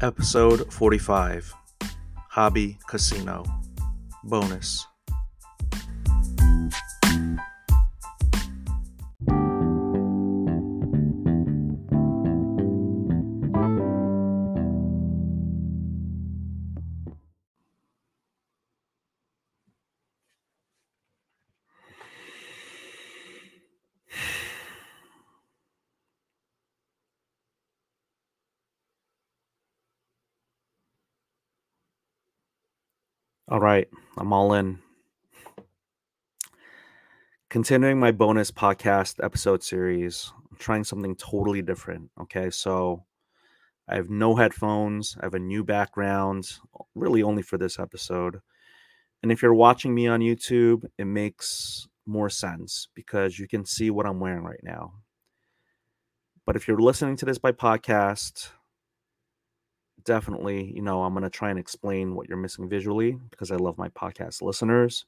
Episode 45 Hobby Casino Bonus. All right, I'm all in. Continuing my bonus podcast episode series, I'm trying something totally different. Okay, so I have no headphones, I have a new background, really only for this episode. And if you're watching me on YouTube, it makes more sense because you can see what I'm wearing right now. But if you're listening to this by podcast, definitely, you know, I'm going to try and explain what you're missing visually because I love my podcast listeners.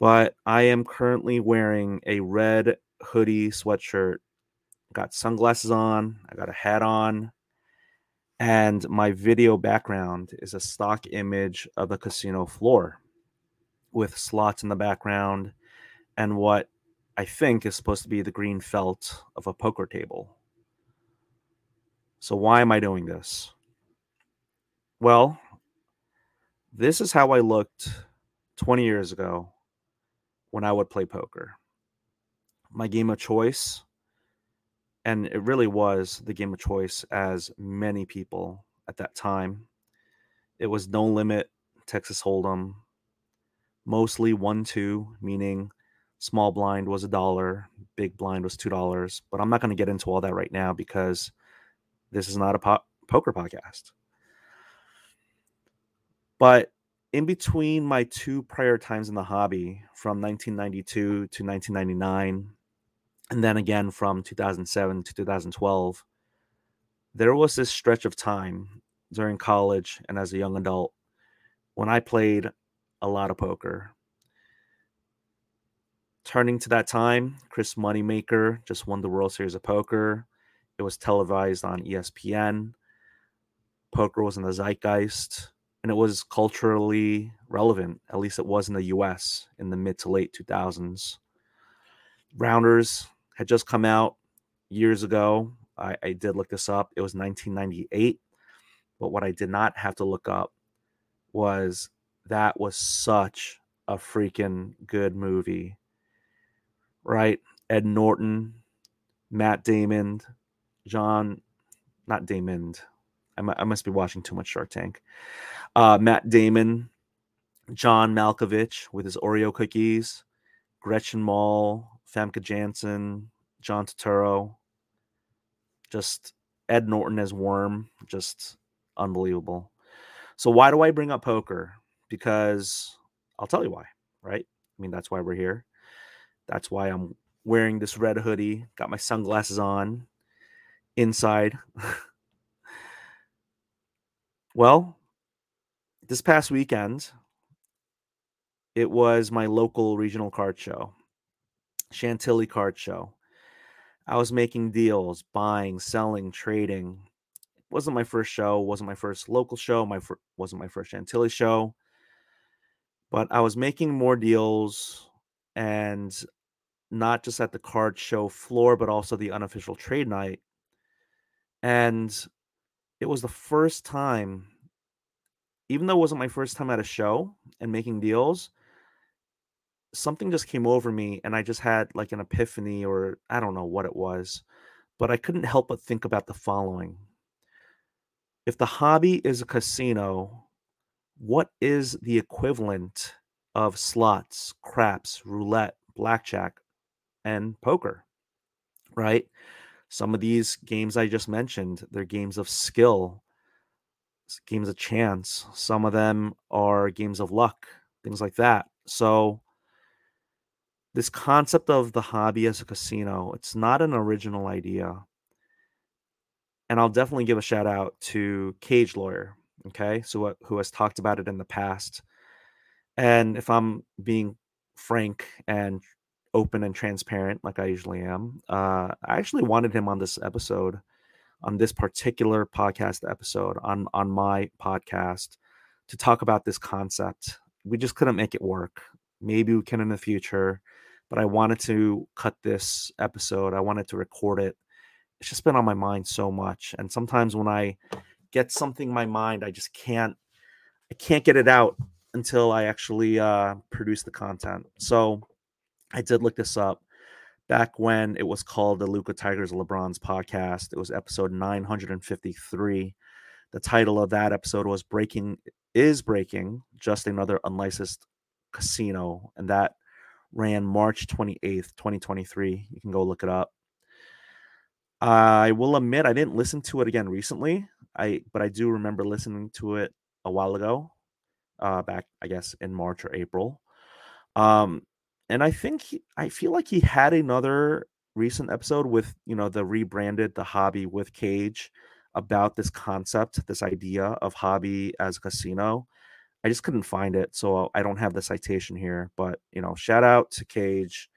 But I am currently wearing a red hoodie sweatshirt. Got sunglasses on, I got a hat on, and my video background is a stock image of a casino floor with slots in the background and what I think is supposed to be the green felt of a poker table. So, why am I doing this? Well, this is how I looked 20 years ago when I would play poker. My game of choice, and it really was the game of choice as many people at that time. It was no limit Texas Hold'em, mostly 1 2, meaning small blind was a dollar, big blind was $2. But I'm not going to get into all that right now because this is not a po- poker podcast. But in between my two prior times in the hobby from 1992 to 1999 and then again from 2007 to 2012 there was this stretch of time during college and as a young adult when i played a lot of poker. Turning to that time chris moneymaker just won the world series of poker. It was televised on espn poker was in the zeitgeist and it was culturally relevant. At least it was in the U.S. in the mid to late 2000s. Rounders had just come out years ago. I, I did look this up. It was 1998, but what I did not have to look up was that was such a freaking good movie. Right? Ed Norton, Matt Damon, John, not Damon. I must be watching too much Shark Tank uh, Matt Damon, John Malkovich with his Oreo cookies, Gretchen Mol, Famke Janssen, John Turturro, just Ed Norton as Worm, just unbelievable. So why do I bring up poker? Because I'll tell you why, right? I mean, that's why we're here. That's why I'm wearing this red hoodie, got my sunglasses on inside. well, this past weekend, it was my local regional card show, Chantilly Card Show. I was making deals, buying, selling, trading. It wasn't my first show, wasn't my first local show, my fir- wasn't my first Chantilly show, but I was making more deals and not just at the card show floor, but also the unofficial trade night. And it was the first time even though it wasn't my first time at a show and making deals, something just came over me and I just had like an epiphany or I don't know what it was, but I couldn't help but think about the following. If the hobby is a casino, what is the equivalent of slots, craps, roulette, blackjack, and poker? Right? Some of these games I just mentioned, they're games of skill, games of chance. Some of them are games of luck, things like that. So this concept of the hobby as a casino, it's not an original idea. And I'll definitely give a shout out to Cage Lawyer, okay? So who has talked about it in the past. And if I'm being frank and open and transparent like I usually am, uh, I actually wanted him on this episode on this particular podcast episode on on my podcast to talk about this concept. We just couldn't make it work. Maybe we can in the future, but I wanted to cut this episode. I wanted to record it. It's just been on my mind so much, and sometimes when I get something in my mind, I just can't. I can't get it out until I actually uh, produce the content. So I did look this up back when it was called the Luka Tigers LeBron's podcast. It was episode 953. The title of that episode was Breaking is Breaking, just another unlicensed casino. And that ran March 28th, 2023. You can go look it up. I will admit I didn't listen to it again recently. I but I do remember listening to it a while ago, uh, back I guess in March or April. Um, and I think he, I feel like he had another recent episode with you know the rebranded the hobby with Cage about this concept, this idea of hobby as a casino. I just couldn't find it, so I don't have the citation here. But you know, shout out to Cage.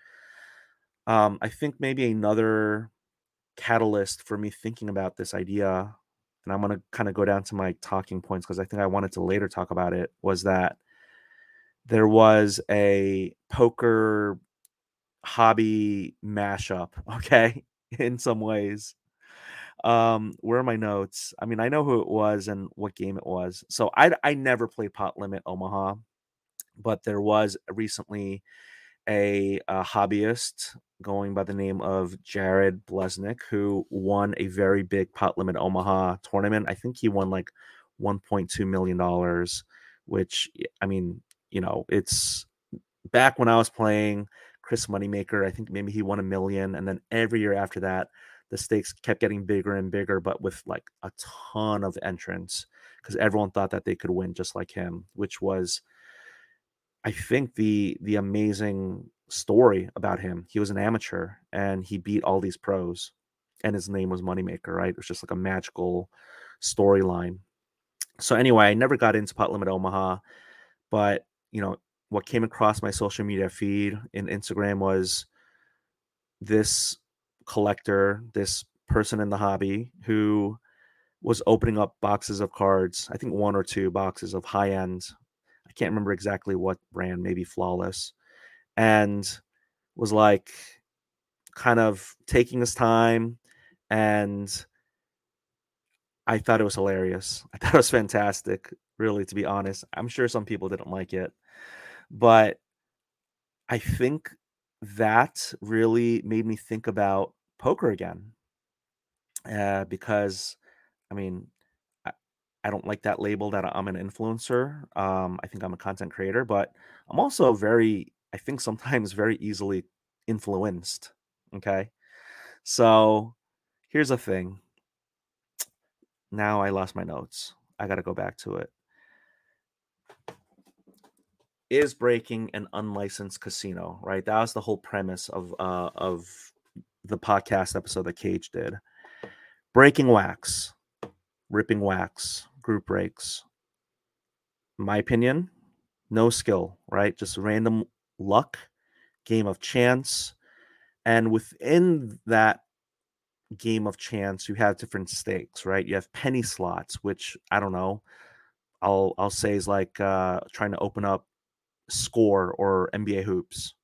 Um, I think maybe another catalyst for me thinking about this idea, and I'm gonna kind of go down to my talking points because I think I wanted to later talk about it, was that there was a poker hobby mashup, okay, in some ways. Um, where are my notes? I mean, I know who it was and what game it was. So I I never play Pot Limit Omaha, but there was recently a, a hobbyist going by the name of Jared Bleznick who won a very big Pot Limit Omaha tournament. I think he won like 1.2 million dollars, which I mean, you know, it's back when I was playing Chris Moneymaker. I think maybe he won a million, and then every year after that, the stakes kept getting bigger and bigger, but with like a ton of entrants because everyone thought that they could win just like him, which was, I think, the the amazing story about him. He was an amateur and he beat all these pros, and his name was Moneymaker. Right? It was just like a magical storyline. So anyway, I never got into Pot Limit Omaha, but you know what came across my social media feed in Instagram was this collector, this person in the hobby who was opening up boxes of cards, I think one or two boxes of high end. I can't remember exactly what brand, maybe Flawless, and was like kind of taking his time and I thought it was hilarious. I thought it was fantastic, really, to be honest. I'm sure some people didn't like it. But I think that really made me think about poker again. Uh, because, I mean, I, I don't like that label that I'm an influencer. Um, I think I'm a content creator, but I'm also very, I think sometimes very easily influenced. Okay. So here's the thing. Now I lost my notes. I got to go back to it is breaking an unlicensed casino, right? That was the whole premise of uh, of the podcast episode that Cage did. Breaking wax, ripping wax, group breaks. my opinion, no skill, right? Just random luck, game of chance. And within that game of chance, you have different stakes, right? You have penny slots, which I don't know. I'll I'll say is like uh, trying to open up score or NBA hoops.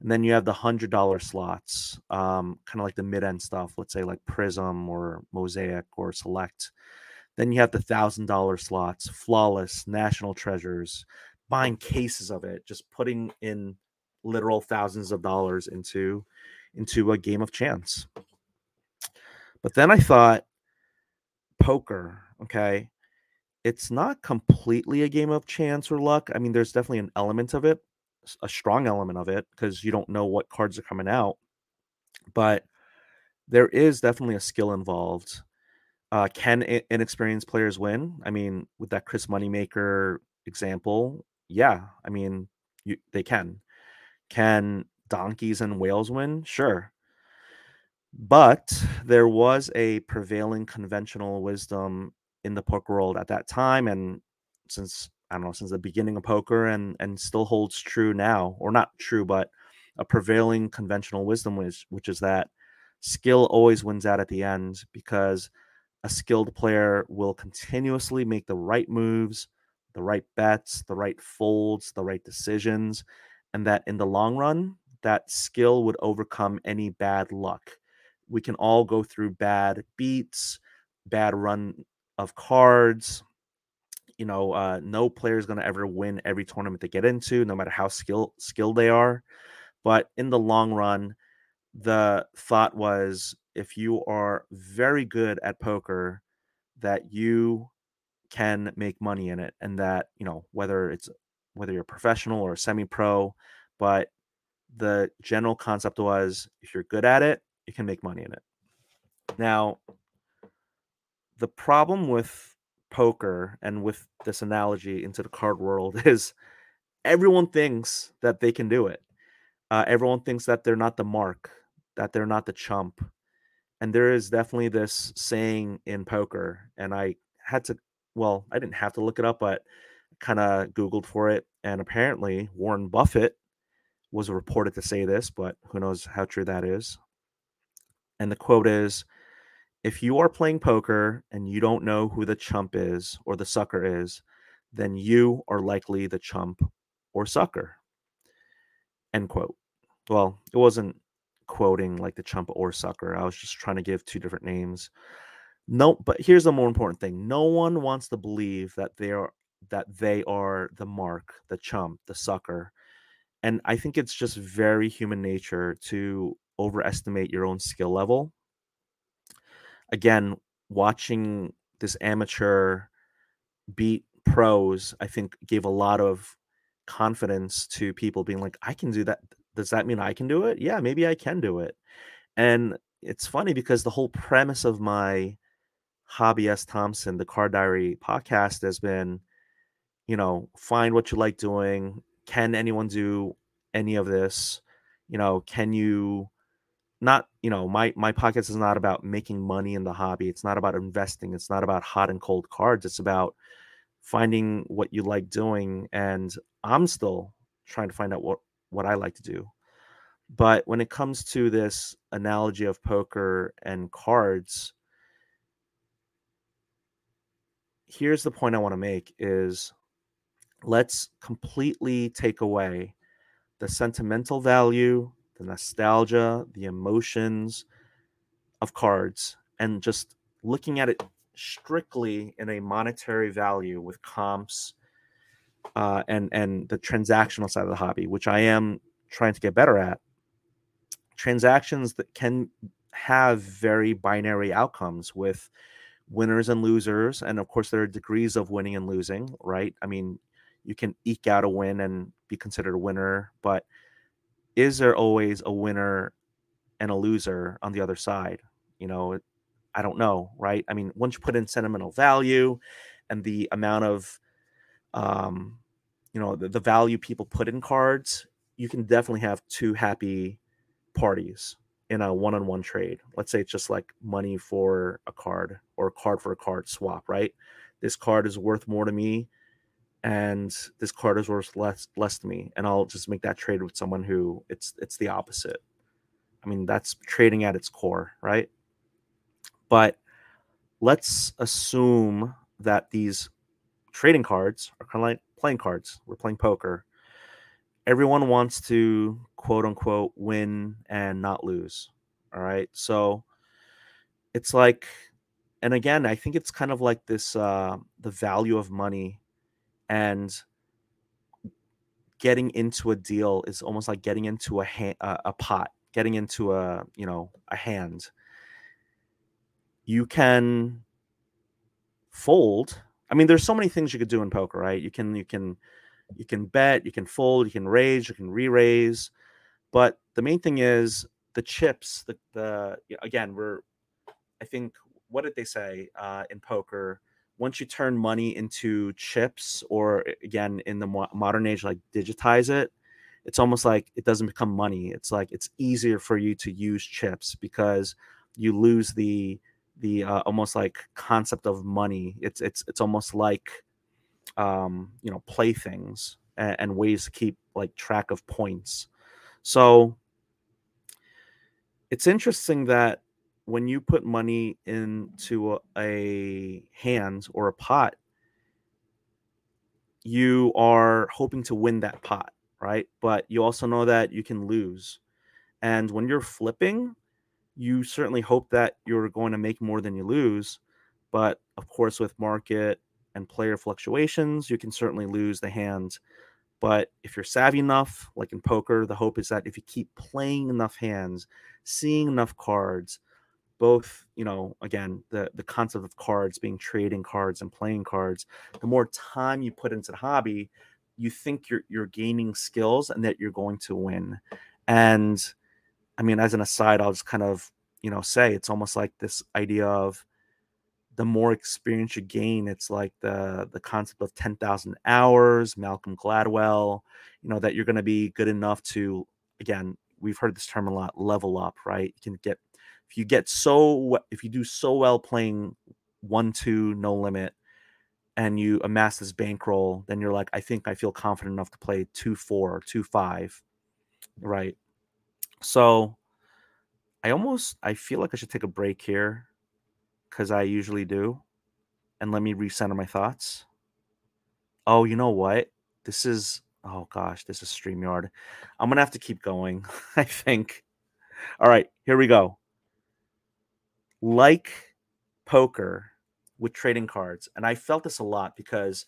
And then you have the hundred dollar slots, um, kind of like the mid end stuff, let's say like Prism or Mosaic or Select. Then you have the thousand dollar slots, flawless, national treasures, buying cases of it, just putting in literal thousands of dollars into into a game of chance. But then I thought poker, okay, it's not completely a game of chance or luck. I mean, there's definitely an element of it, a strong element of it, because you don't know what cards are coming out. But there is definitely a skill involved. Uh, can inexperienced players win? I mean, with that Chris Moneymaker example, yeah. I mean, you, they can. Can donkeys and whales win? Sure. But there was a prevailing conventional wisdom in the poker world at that time and since I don't know since the beginning of poker and and still holds true now or not true but a prevailing conventional wisdom which which is that skill always wins out at the end because a skilled player will continuously make the right moves, the right bets, the right folds, the right decisions, and that in the long run, that skill would overcome any bad luck. We can all go through bad beats, bad run of cards. You know, uh, no player is going to ever win every tournament they get into, no matter how skill skilled they are. But in the long run, the thought was if you are very good at poker, that you can make money in it, and that you know whether it's whether you're professional or semi-pro, but the general concept was if you're good at it, you can make money in it. Now, the problem with poker and with this analogy into the card world is everyone thinks that they can do it. Uh, everyone thinks that they're not the mark, that they're not the chump. And there is definitely this saying in poker, and I had to, well, I didn't have to look it up, but kind of Googled for it. And apparently, Warren Buffett was reported to say this, but who knows how true that is. And the quote is If you are playing poker and you don't know who the chump is or the sucker is, then you are likely the chump or sucker. End quote. Well, it wasn't quoting like the chump or sucker. I was just trying to give two different names. No, but here's the more important thing. No one wants to believe that they are that they are the mark, the chump, the sucker, and I think it's just very human nature to overestimate your own skill level. Again, watching this amateur beat pros, I think gave a lot of confidence to people being like, I can do that. Does that mean I can do it? Yeah, maybe I can do it. And it's funny because the whole premise of my Hobby S. Thompson, the Card Diary podcast has been, you know, find what you like doing, can anyone do any of this you know can you not you know my my podcast is not about making money in the hobby. It's not about investing. It's not about hot and cold cards. It's about finding what you like doing. And i'm still trying to find out what what i like to do. But when it comes to this analogy of poker and cards here's the point i want to make is let's completely take away the sentimental value, the nostalgia, the emotions of cards, and just looking at it strictly in a monetary value with comps uh, and and the transactional side of the hobby, which I am trying to get better at. Transactions that can have very binary outcomes with winners and losers, and of course there are degrees of winning and losing, right? I mean, you can eke out a win and be considered a winner, but is there always a winner and a loser on the other side? You know, I don't know, right? I mean, once you put in sentimental value and the amount of, um, you know, the, the value people put in cards, you can definitely have two happy parties in a one-on-one trade. Let's say it's just like money for a card or a card for a card swap, right? This card is worth more to me and this card is worth less less to me and i'll just make that trade with someone who it's it's the opposite. I mean that's trading at its core right? But let's assume that these trading cards are kind of like playing cards. We're playing poker. Everyone wants to quote unquote win and not lose all right? So it's like and again i think it's kind of like this uh the value of money and getting into a deal is almost like getting into a uh, a pot, getting into a you know a hand. You can fold. I mean, there's so many things you could do in poker, right? You can you can you can bet, you can fold, you can raise, you can re-raise, but the main thing is the chips. The the again, we're I think what did they say uh, in poker? Once you turn money into chips or again in the modern age like digitize it it's almost like it doesn't become money. It's like it's easier for you to use chips because you lose the the uh, almost like concept of money. It's it's it's almost like um you know playthings and, and ways to keep like track of points. So it's interesting that when you put money into a, a hand or a pot, you are hoping to win that pot, right? But you also know that you can lose. And when you're flipping, you certainly hope that you're going to make more than you lose. But of course, with market and player fluctuations, you can certainly lose the hand. But if you're savvy enough, like in poker, the hope is that if you keep playing enough hands, seeing enough cards, both, you know, again, the the concept of cards being trading cards and playing cards, the more time you put into the hobby, you think you're you're gaining skills and that you're going to win. And I mean, as an aside, I'll just kind of, you know, say it's almost like this idea of the more experience you gain, it's like the the concept of 10,000 hours, Malcolm Gladwell, you know, that you're going to be good enough to again, we've heard this term a lot, level up, right? You can get if you get so if you do so well playing 1 2 no limit and you amass this bankroll, then you're like, I think I feel confident enough to play 2 4 or 2 5, right? So I almost I feel like I should take a break here because I usually do. And let me recenter my thoughts. Oh, you know what? This is oh gosh, this is StreamYard. I'm gonna have to keep going, I think. All right, here we go. Like poker with trading cards, and I felt this a lot because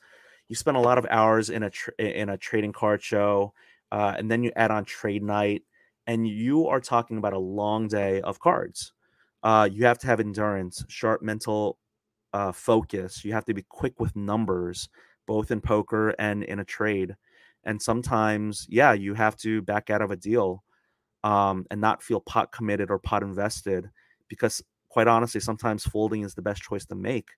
you spend a lot of hours in a in a trading card show, uh, and then you add on trade night, and you are talking about a long day of cards. Uh, you have to have endurance, sharp mental uh, focus. You have to be quick with numbers, both in poker and in a trade. And sometimes, yeah, you have to back out of a deal um, and not feel pot committed or pot invested because, quite honestly, sometimes folding is the best choice to make.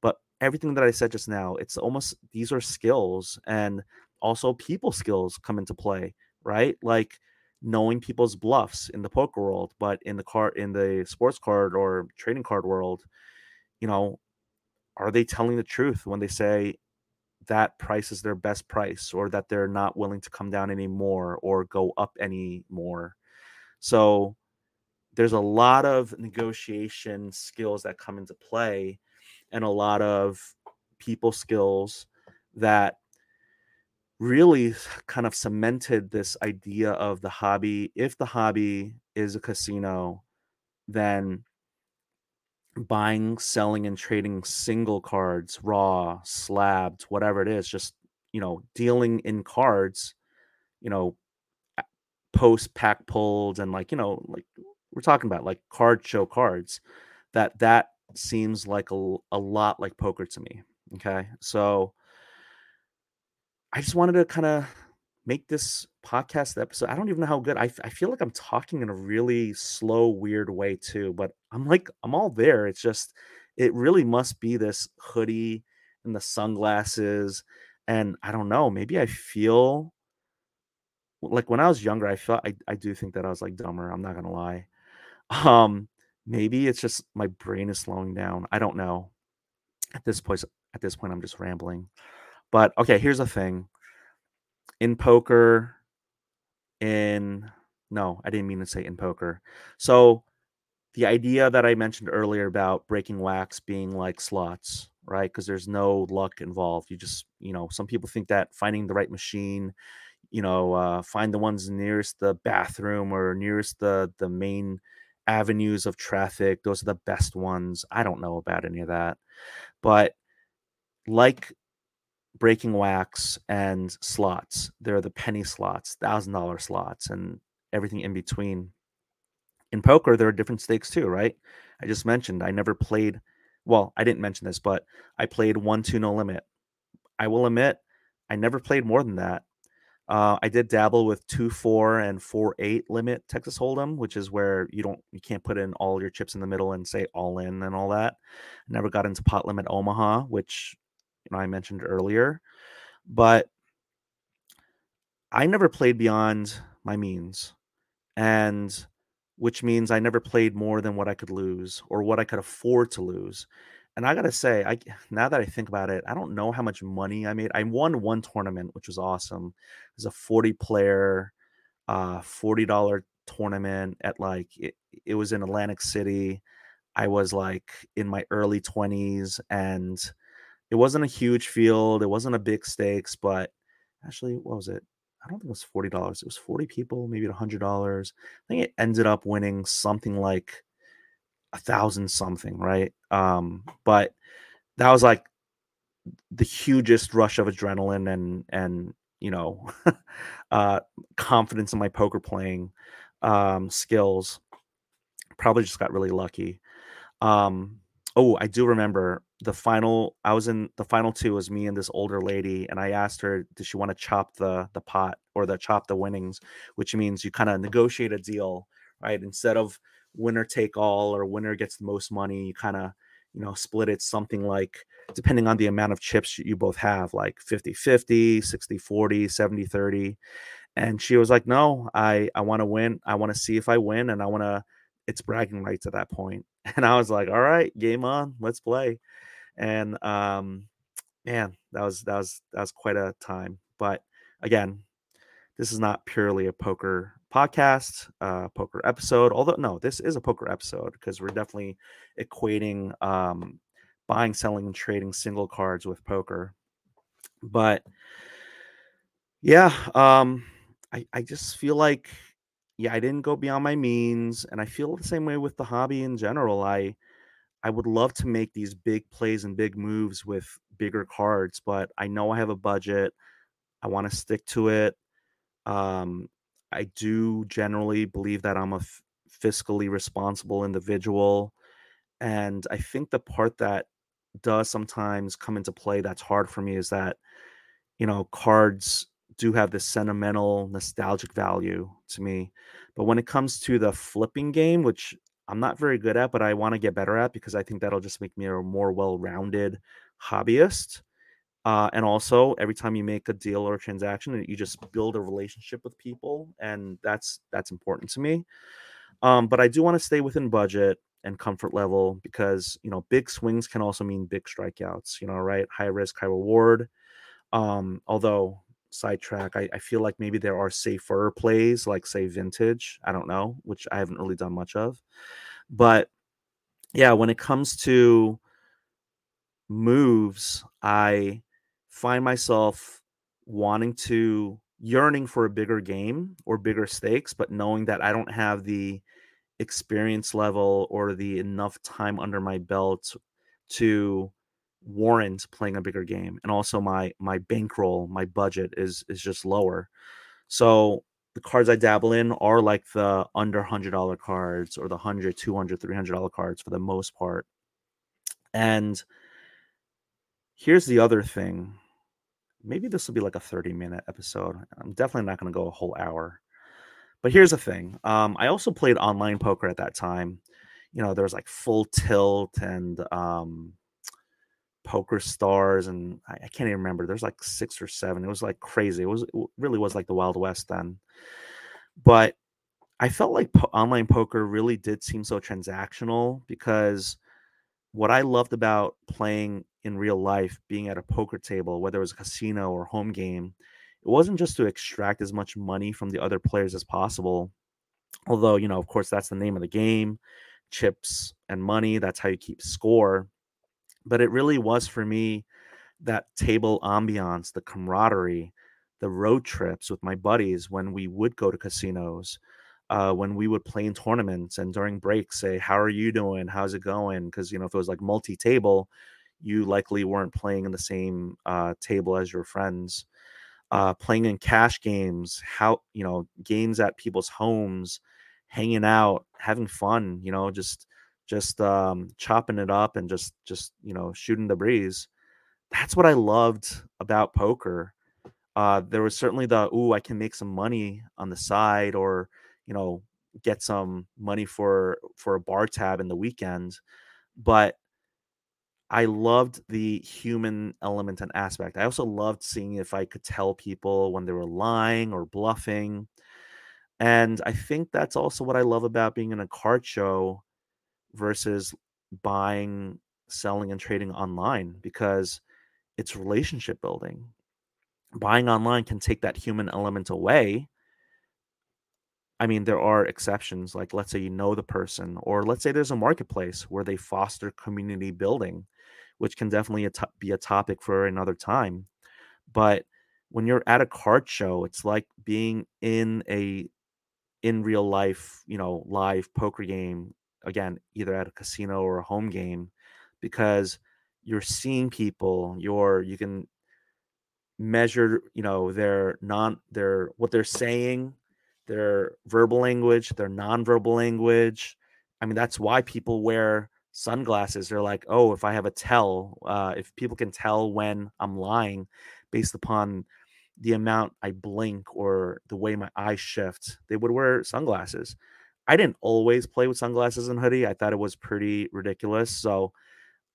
But everything that I said just now, it's almost these are skills and also people skills come into play, right? Like, knowing people's bluffs in the poker world, but in the card in the sports card or trading card world, you know, are they telling the truth when they say that price is their best price or that they're not willing to come down anymore or go up anymore? So there's a lot of negotiation skills that come into play and a lot of people skills that really kind of cemented this idea of the hobby. If the hobby is a casino, then buying, selling, and trading single cards, raw, slabbed, whatever it is, just you know, dealing in cards, you know, post pack pulled and like, you know, like we're talking about like card show cards, that that seems like a, a lot like poker to me. Okay. So I just wanted to kind of make this podcast episode. I don't even know how good I, I feel like I'm talking in a really slow, weird way too, but I'm like, I'm all there. It's just, it really must be this hoodie and the sunglasses. And I don't know, maybe I feel like when I was younger, I felt, I, I do think that I was like dumber. I'm not going to lie. Um, maybe it's just my brain is slowing down. I don't know. At this point, at this point, I'm just rambling. But okay, here's the thing. In poker, in no, I didn't mean to say in poker. So the idea that I mentioned earlier about breaking wax being like slots, right? Because there's no luck involved. You just, you know, some people think that finding the right machine, you know, uh, find the ones nearest the bathroom or nearest the the main avenues of traffic. Those are the best ones. I don't know about any of that, but like breaking wax and slots. There are the penny slots, thousand dollar slots, and everything in between. In poker, there are different stakes too, right? I just mentioned I never played. Well, I didn't mention this, but I played one two no limit. I will admit, I never played more than that. Uh, I did dabble with two four and four eight limit Texas Hold'em, which is where you don't you can't put in all your chips in the middle and say all in and all that. Never got into pot limit Omaha, which you know I mentioned earlier, but I never played beyond my means, and which means I never played more than what I could lose or what I could afford to lose. And I gotta say, I now that I think about it, I don't know how much money I made. I won one tournament, which was awesome. It was a 40 player, uh, $40 tournament at like it, it was in Atlantic City. I was like in my early 20s and it wasn't a huge field. It wasn't a big stakes, but actually, what was it? I don't think it was forty dollars. It was forty people, maybe a hundred dollars. I think it ended up winning something like a thousand something, right? Um, but that was like the hugest rush of adrenaline and and you know uh, confidence in my poker playing um, skills. Probably just got really lucky. Um, oh, I do remember the final I was in the final two was me and this older lady and I asked her did she want to chop the the pot or the chop the winnings which means you kind of negotiate a deal right instead of winner take all or winner gets the most money you kind of you know split it something like depending on the amount of chips you both have like 50 50 60 40 70 30 and she was like no I I want to win. I want to see if I win and I want to it's bragging rights at that point. And I was like all right game on. Let's play. And um, man, that was that was that was quite a time. But again, this is not purely a poker podcast, uh, poker episode. Although no, this is a poker episode because we're definitely equating um, buying, selling, and trading single cards with poker. But yeah, um, I I just feel like yeah, I didn't go beyond my means, and I feel the same way with the hobby in general. I I would love to make these big plays and big moves with bigger cards, but I know I have a budget. I want to stick to it. Um, I do generally believe that I'm a f- fiscally responsible individual. And I think the part that does sometimes come into play that's hard for me is that, you know, cards do have this sentimental, nostalgic value to me. But when it comes to the flipping game, which I'm not very good at, but I want to get better at because I think that'll just make me a more well-rounded hobbyist. Uh, and also, every time you make a deal or a transaction, you just build a relationship with people, and that's that's important to me. Um, but I do want to stay within budget and comfort level because you know big swings can also mean big strikeouts. You know, right? High risk, high reward. Um, although sidetrack, I, I feel like maybe there are safer plays, like say vintage. I don't know, which I haven't really done much of. But yeah, when it comes to moves, I find myself wanting to yearning for a bigger game or bigger stakes, but knowing that I don't have the experience level or the enough time under my belt to warrant playing a bigger game and also my my bankroll my budget is is just lower. So the cards i dabble in are like the under $100 cards or the 100 200 $300 cards for the most part. And here's the other thing maybe this will be like a 30 minute episode i'm definitely not going to go a whole hour. But here's the thing um, i also played online poker at that time. You know there was like full tilt and um, poker stars and I, I, can't even remember there's like six or seven it was like crazy it was it really was like the wild west then. But i felt like po- online poker really did seem so transactional because what i loved about playing in real life being at a poker table whether it was a casino or home game it wasn't just to extract as much money from the other players as possible although you know of course that's the name of the game chips and money that's how you keep score but it really was for me that table ambiance, the camaraderie, the road trips with my buddies when we would go to casinos, uh, when we would play in tournaments and during breaks say, How are you doing? How's it going? Because, you know, if it was like multi table, you likely weren't playing in the same uh, table as your friends. Uh, playing in cash games, how, you know, games at people's homes, hanging out, having fun, you know, just just um, chopping it up and just just you know shooting the breeze. That's what I loved about poker. Uh, there was certainly the ooh, I can make some money on the side, or you know, get some money for for a bar tab in the weekend. But I loved the human element and aspect. I also loved seeing if I could tell people when they were lying or bluffing. And I think that's also what I love about being in a card show versus buying, selling, and trading online because it's relationship building. Buying online can take that human element away. I mean, there are exceptions, like, let's say you know the person, or let's say there's a marketplace where they foster community building, which can definitely be a topic for another time. But when you're at a card show, it's like being in a in real life, you know, live poker game, again, either at a casino or a home game, because you're seeing people, you're you can measure, you know, their non their what they're saying, their verbal language, their nonverbal language. I mean, that's why people wear sunglasses. They're like, oh, if I have a tell, uh, if people can tell when I'm lying based upon the amount I blink or the way my eyes shift, they would wear sunglasses. I didn't always play with sunglasses and hoodie. I thought it was pretty ridiculous. So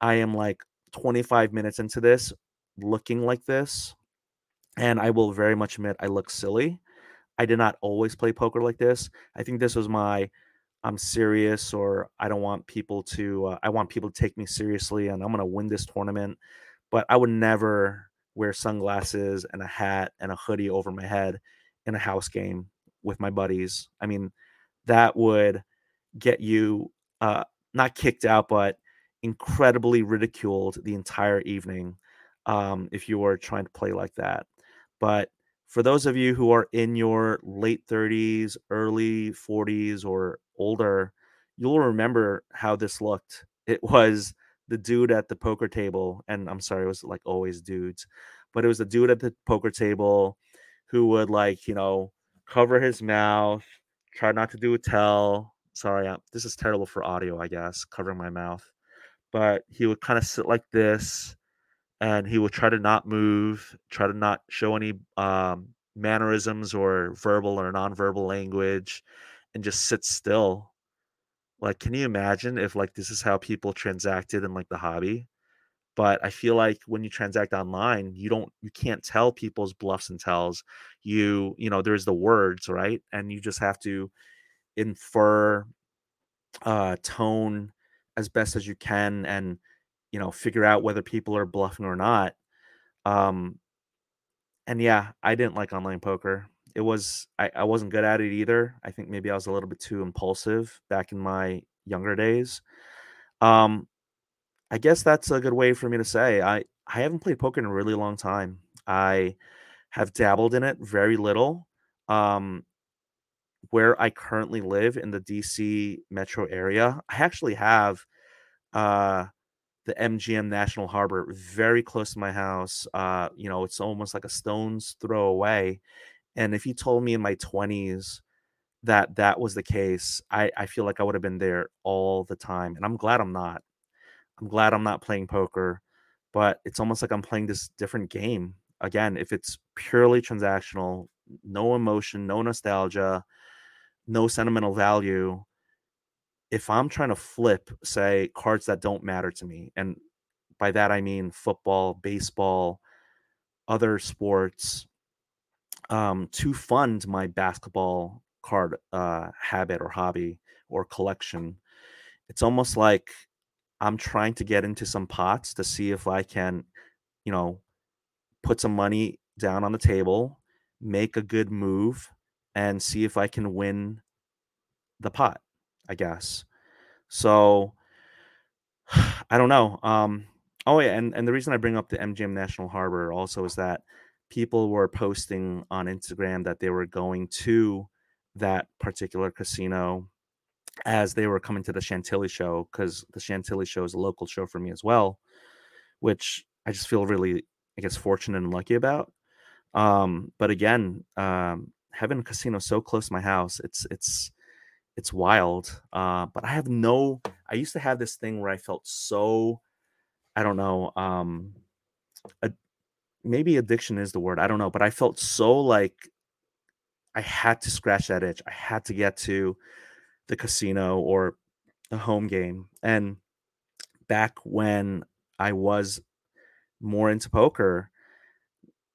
I am like 25 minutes into this looking like this. And I will very much admit I look silly. I did not always play poker like this. I think this was my I'm serious or I don't want people to uh, I want people to take me seriously and I'm going to win this tournament. But I would never wear sunglasses and a hat and a hoodie over my head in a house game with my buddies. I mean, that would get you uh, not kicked out, but incredibly ridiculed the entire evening um, if you were trying to play like that. But for those of you who are in your late 30s, early 40s, or older, you'll remember how this looked. It was the dude at the poker table, and I'm sorry, it was like always dudes, but it was the dude at the poker table who would like, you know, cover his mouth, try not to do a tell. Sorry, uh, this is terrible for audio, I guess, covering my mouth. But he would kind of sit like this, and he will try to not move, try to not show any um, mannerisms or verbal or nonverbal language, and just sit still. Like, can you imagine if like this is how people transacted in like the hobby? But I feel like when you transact online, you don't you can't tell people's bluffs and tells. You you know there's the words right, and you just have to infer uh, tone as best as you can, and you know figure out whether people are bluffing or not. Um, and yeah, I didn't like online poker. It was I, I wasn't good at it either. I think maybe I was a little bit too impulsive back in my younger days. Um, I guess that's a good way for me to say I I haven't played poker in a really long time. I have dabbled in it very little. Um, where I currently live in the DC metro area, I actually have uh the MGM National Harbor very close to my house. Uh, you know, it's almost like a stone's throw away. And if you told me in my 20s that that was the case, I, I feel like I would have been there all the time. And I'm glad I'm not. I'm glad I'm not playing poker, but it's almost like I'm playing this different game. Again, if it's purely transactional, no emotion, no nostalgia, no sentimental value, if I'm trying to flip, say, cards that don't matter to me, and by that I mean football, baseball, other sports, um, to fund my basketball card uh, habit or hobby or collection, it's almost like I'm trying to get into some pots to see if I can, you know, put some money down on the table, make a good move, and see if I can win the pot, I guess. So I don't know. Um, oh yeah, and, and the reason I bring up the MGM National Harbor also is that people were posting on Instagram that they were going to that particular casino as they were coming to the Chantilly show because the Chantilly show is a local show for me as well, which I just feel really, I guess, fortunate and lucky about. Um, but again, um, having a casino so close to my house, it's it's it's wild. Uh, but I have no. I used to have this thing where I felt so. I don't know. Um, a, maybe addiction is the word. I don't know, but I felt so like I had to scratch that itch. I had to get to the casino or a home game. And back when I was more into poker,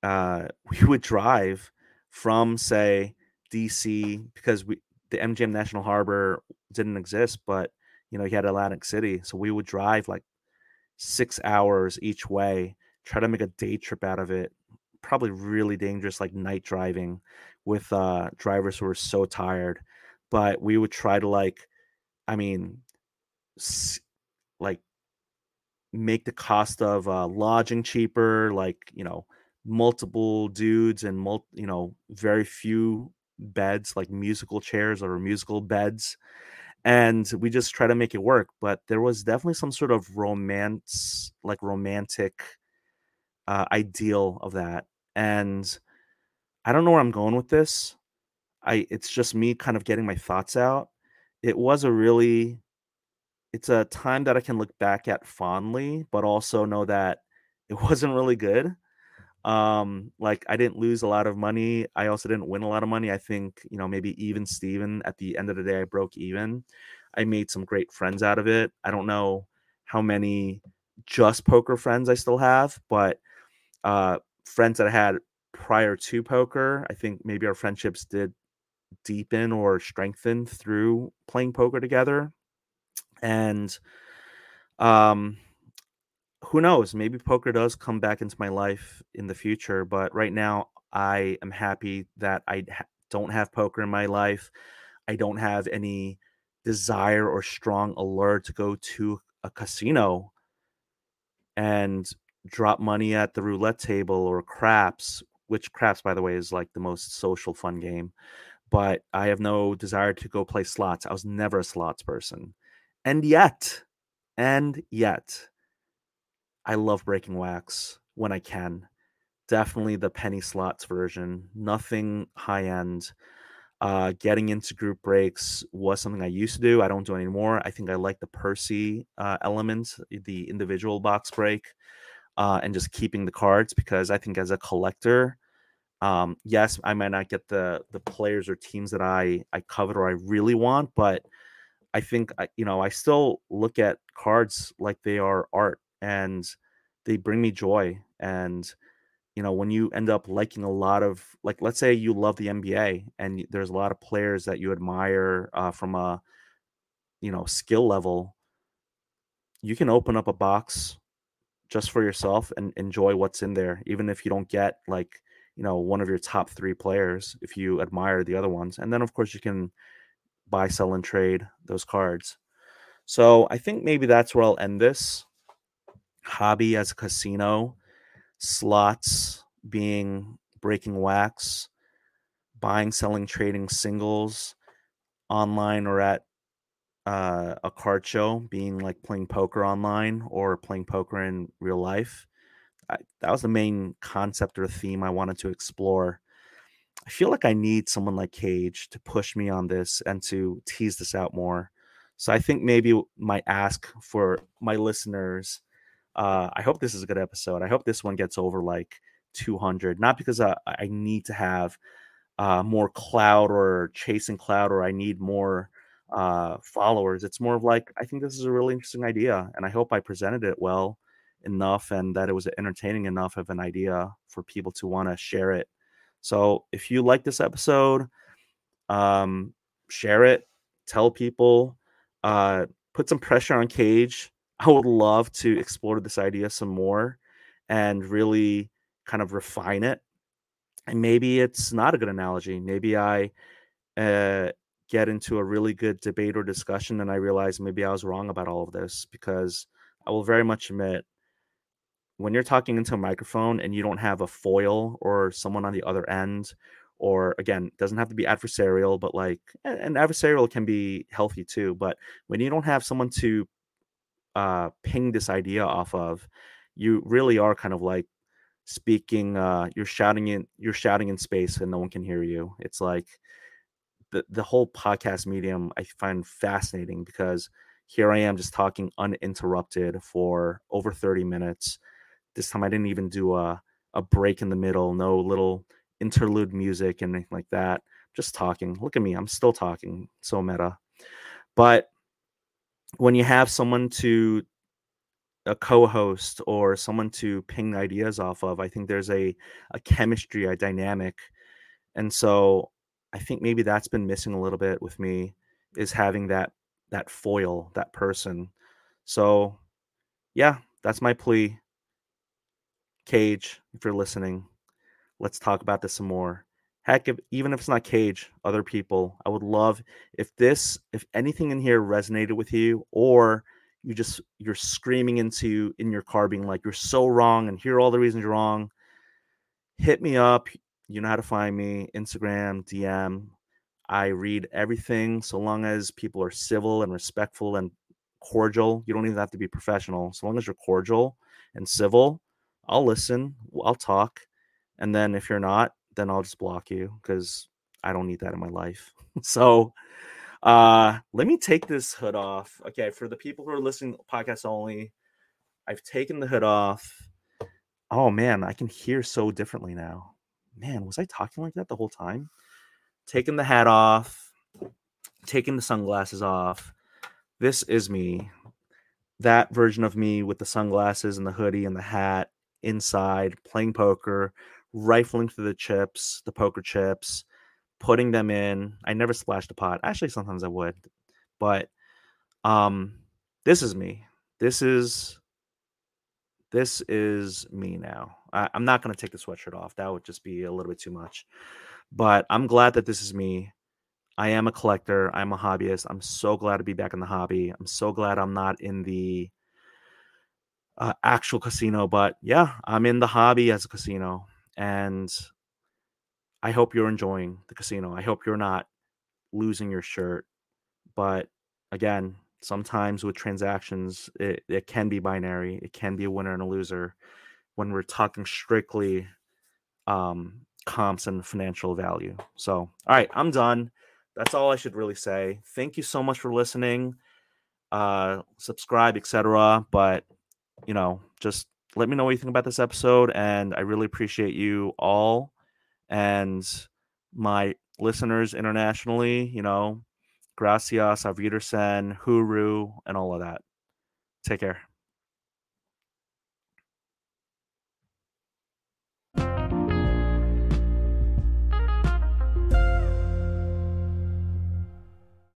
uh, we would drive from say DC because we the MGM National Harbor didn't exist, but you know, you had Atlantic City. So we would drive like six hours each way, try to make a day trip out of it. Probably really dangerous, like night driving with uh, drivers who were so tired. but we would try to like, I mean, like make the cost of uh, lodging cheaper, like you know, multiple dudes and mul- you know, very few beds, like musical chairs or musical beds, and we just try to make it work. But there was definitely some sort of romance, like romantic uh, ideal of that, and I don't know where I'm going with this. I it's just me kind of getting my thoughts out. It was a really it's a time that I can look back at fondly, but also know that it wasn't really good. Um, like I didn't lose a lot of money. I also didn't win a lot of money. I think, you know, maybe even Steven at the end of the day I broke even. I made some great friends out of it. I don't know how many just poker friends I still have, but uh friends that I had prior to poker, I think maybe our friendships did deepen or strengthen through playing poker together. And um who knows, maybe poker does come back into my life in the future, but right now I am happy that I ha- don't have poker in my life. I don't have any desire or strong allure to go to a casino and drop money at the roulette table or craps, which craps by the way is like the most social fun game. But I have no desire to go play slots. I was never a slots person. And yet, and yet, I love breaking wax when I can. Definitely the penny slots version. Nothing high end. Uh, getting into group breaks was something I used to do. I don't do anymore. I think I like the Percy uh, element, the individual box break, uh, and just keeping the cards because I think as a collector, um, yes, I might not get the the players or teams that I I covet or I really want, but I think you know I still look at cards like they are art and they bring me joy. And you know when you end up liking a lot of like let's say you love the NBA and there's a lot of players that you admire uh, from a you know skill level, you can open up a box just for yourself and enjoy what's in there, even if you don't get like you know one of your top three players if you admire the other ones and then of course you can buy, sell, and trade those cards. So I think maybe that's where I'll end this hobby as a casino, slots being breaking wax, buying, selling, trading singles online or at uh, a card show, being like playing poker online or playing poker in real life. I, that was the main concept or theme I wanted to explore I feel like I need someone like Cage to push me on this and to tease this out more. So I think maybe my ask for my listeners, uh, I hope this is a good episode. I hope this one gets over like 200, not because I, I need to have uh, more cloud or chasing cloud or I need more uh, followers. It's more of like, I think this is a really interesting idea. And I hope I presented it well enough and that it was entertaining enough of an idea for people to want to share it so if you like this episode, um, share it, tell people, uh, put some pressure on Cage. I would love to explore this idea some more and really kind of refine it. And maybe it's not a good analogy. Maybe I uh, get into a really good debate or discussion and I realize maybe I was wrong about all of this because I will very much admit when you're talking into a microphone and you don't have a foil or someone on the other end or again doesn't have to be adversarial but like and adversarial can be healthy too but when you don't have someone to uh ping this idea off of you really are kind of like speaking uh you're shouting in you're shouting in space and no one can hear you it's like the the whole podcast medium i find fascinating because here i am just talking uninterrupted for over 30 minutes this time I didn't even do a a break in the middle, no little interlude music and anything like that. Just talking. Look at me, I'm still talking. So meta. But when you have someone to a co-host or someone to ping ideas off of, I think there's a a chemistry, a dynamic. And so I think maybe that's been missing a little bit with me is having that that foil, that person. So yeah, that's my plea. Cage, if you're listening, let's talk about this some more. Heck, if, even if it's not Cage, other people, I would love if this, if anything in here resonated with you, or you just you're screaming into in your car, being like, "You're so wrong," and here are all the reasons you're wrong. Hit me up. You know how to find me: Instagram, DM. I read everything, so long as people are civil and respectful and cordial. You don't even have to be professional. So long as you're cordial and civil, I'll listen. I'll talk. And then if you're not, then I'll just block you because I don't need that in my life. so uh let me take this hood off. Okay, for the people who are listening podcast only, I've taken the hood off. Oh man, I can hear so differently now. Man, was I talking like that the whole time? Taking the hat off, taking the sunglasses off. This is me. That version of me with the sunglasses and the hoodie and the hat inside playing poker, rifling through the chips, the poker chips, putting them in. I never splashed a pot. Actually, sometimes I would, but um, this is me. This is this is me now. I, am not to take the sweatshirt off. That would just be a little bit too much. But I'm glad that this is me. I am a collector. I'm a hobbyist. I'm so glad to be back in the hobby. I'm so glad I'm not in the uh, actual casino. But yeah, I'm in the hobby as a casino. And I hope you're enjoying the casino. I hope you're not losing your shirt. But again, sometimes with transactions, it, it can be binary. It can be a winner and a loser when we're talking strictly um, comps and financial value. So, all right, I'm done. That's all I should really say. Thank you so much for listening. Uh, subscribe, etc. But you know, just let me know what you think about this episode. And I really appreciate you all and my listeners internationally, you know, gracias, auf Wiedersehen, huru, and all of that. Take care.